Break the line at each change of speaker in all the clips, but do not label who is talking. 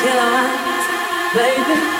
Can I,
baby.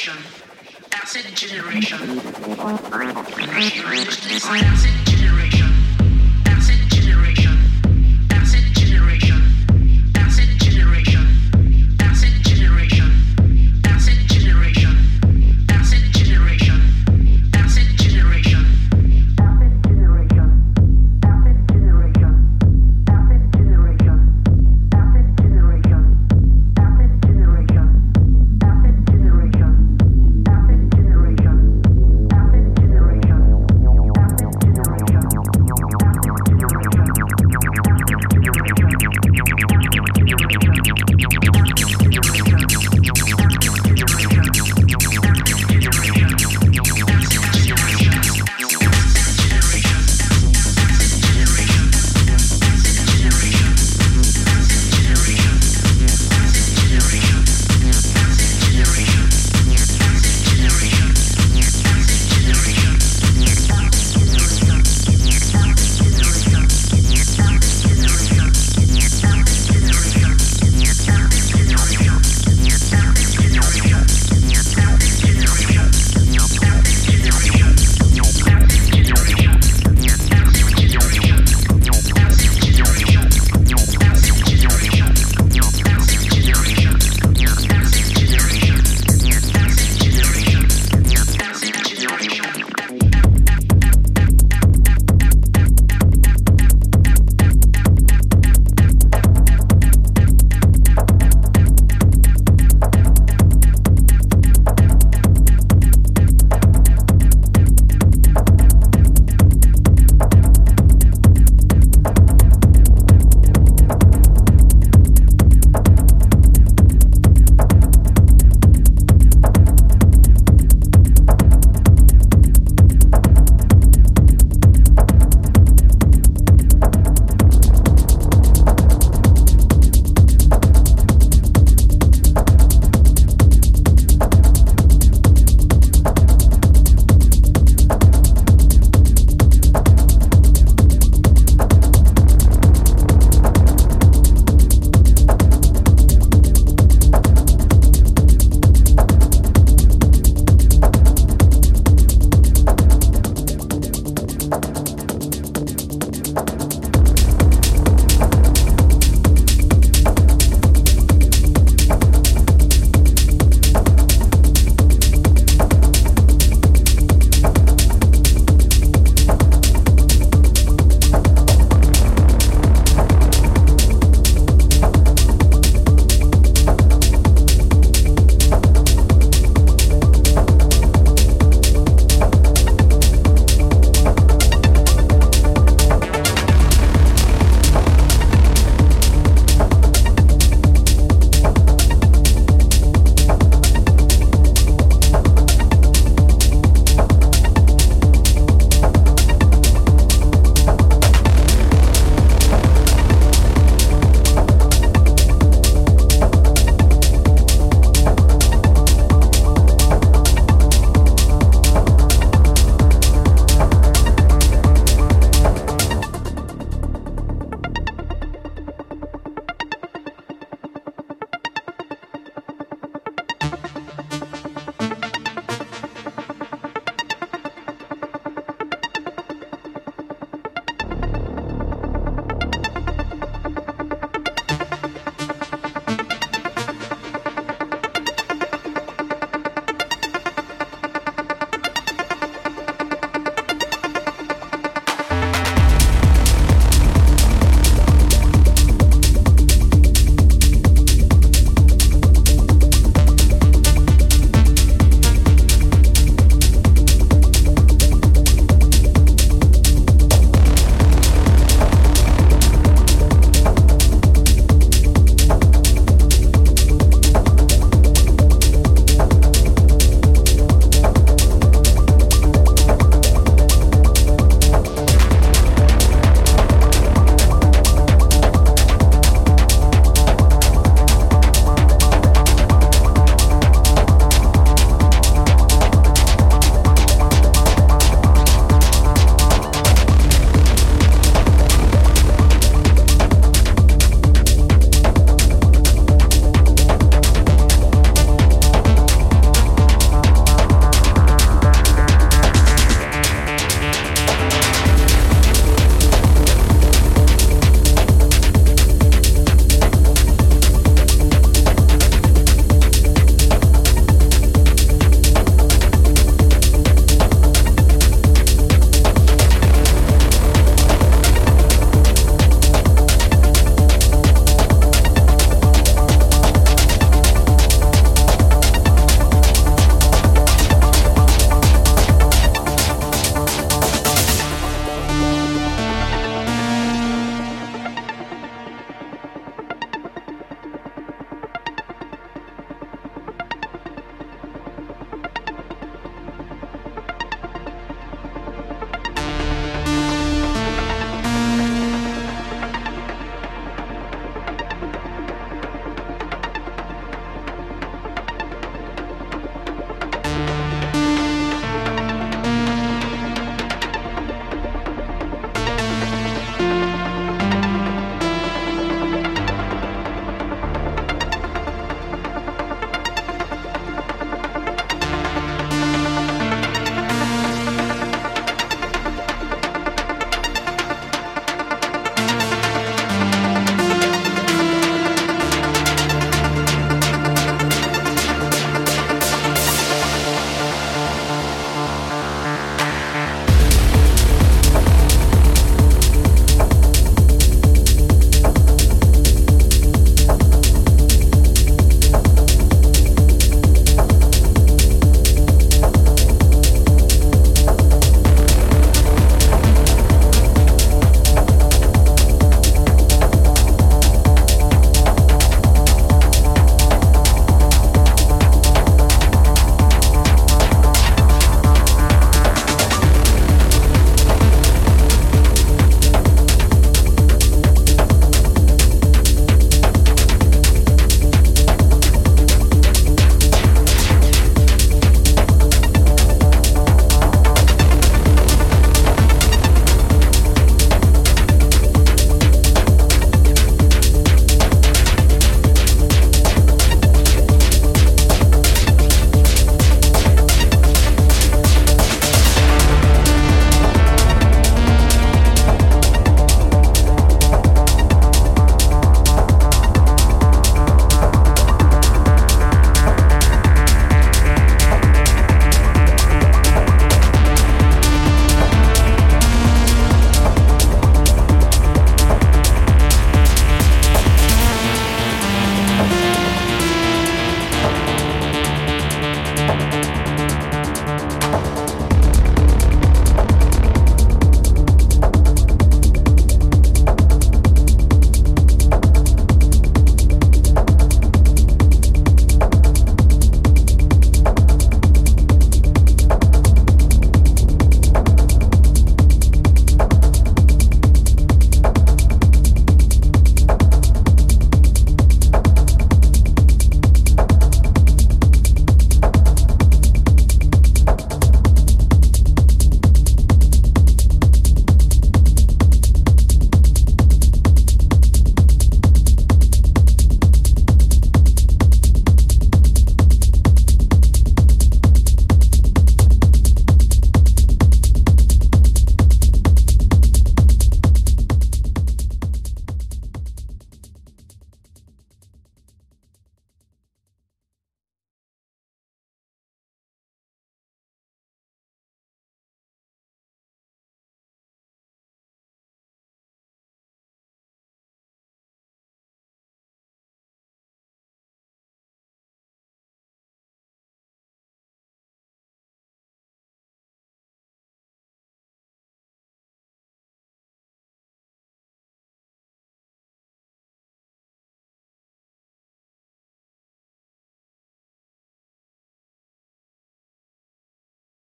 Generation. Acid generation. Acid generation.